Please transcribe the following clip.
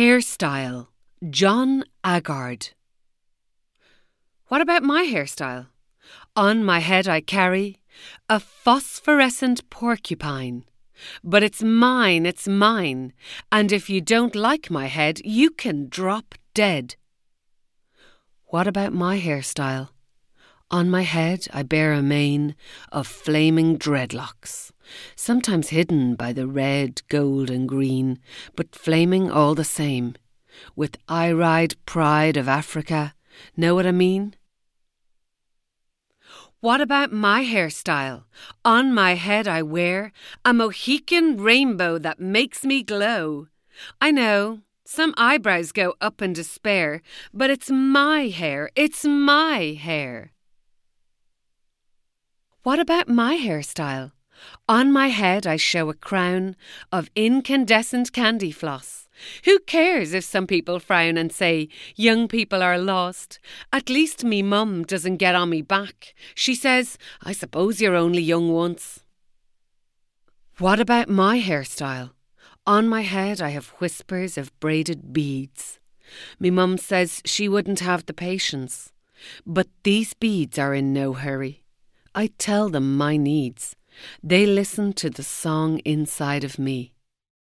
Hairstyle John Agard. What about my hairstyle? On my head I carry a phosphorescent porcupine. But it's mine, it's mine, and if you don't like my head, you can drop dead. What about my hairstyle? On my head I bear a mane of flaming dreadlocks, sometimes hidden by the red, gold, and green, but flaming all the same, with irided pride of Africa. Know what I mean? What about my hairstyle? On my head I wear a Mohican rainbow that makes me glow. I know, some eyebrows go up in despair, but it's my hair, it's my hair. What about my hairstyle? On my head I show a crown of incandescent candy floss. Who cares if some people frown and say young people are lost? At least me mum doesn't get on me back. She says, I suppose you're only young once. What about my hairstyle? On my head I have whispers of braided beads. Me mum says she wouldn't have the patience. But these beads are in no hurry. I tell them my needs. They listen to the song inside of me.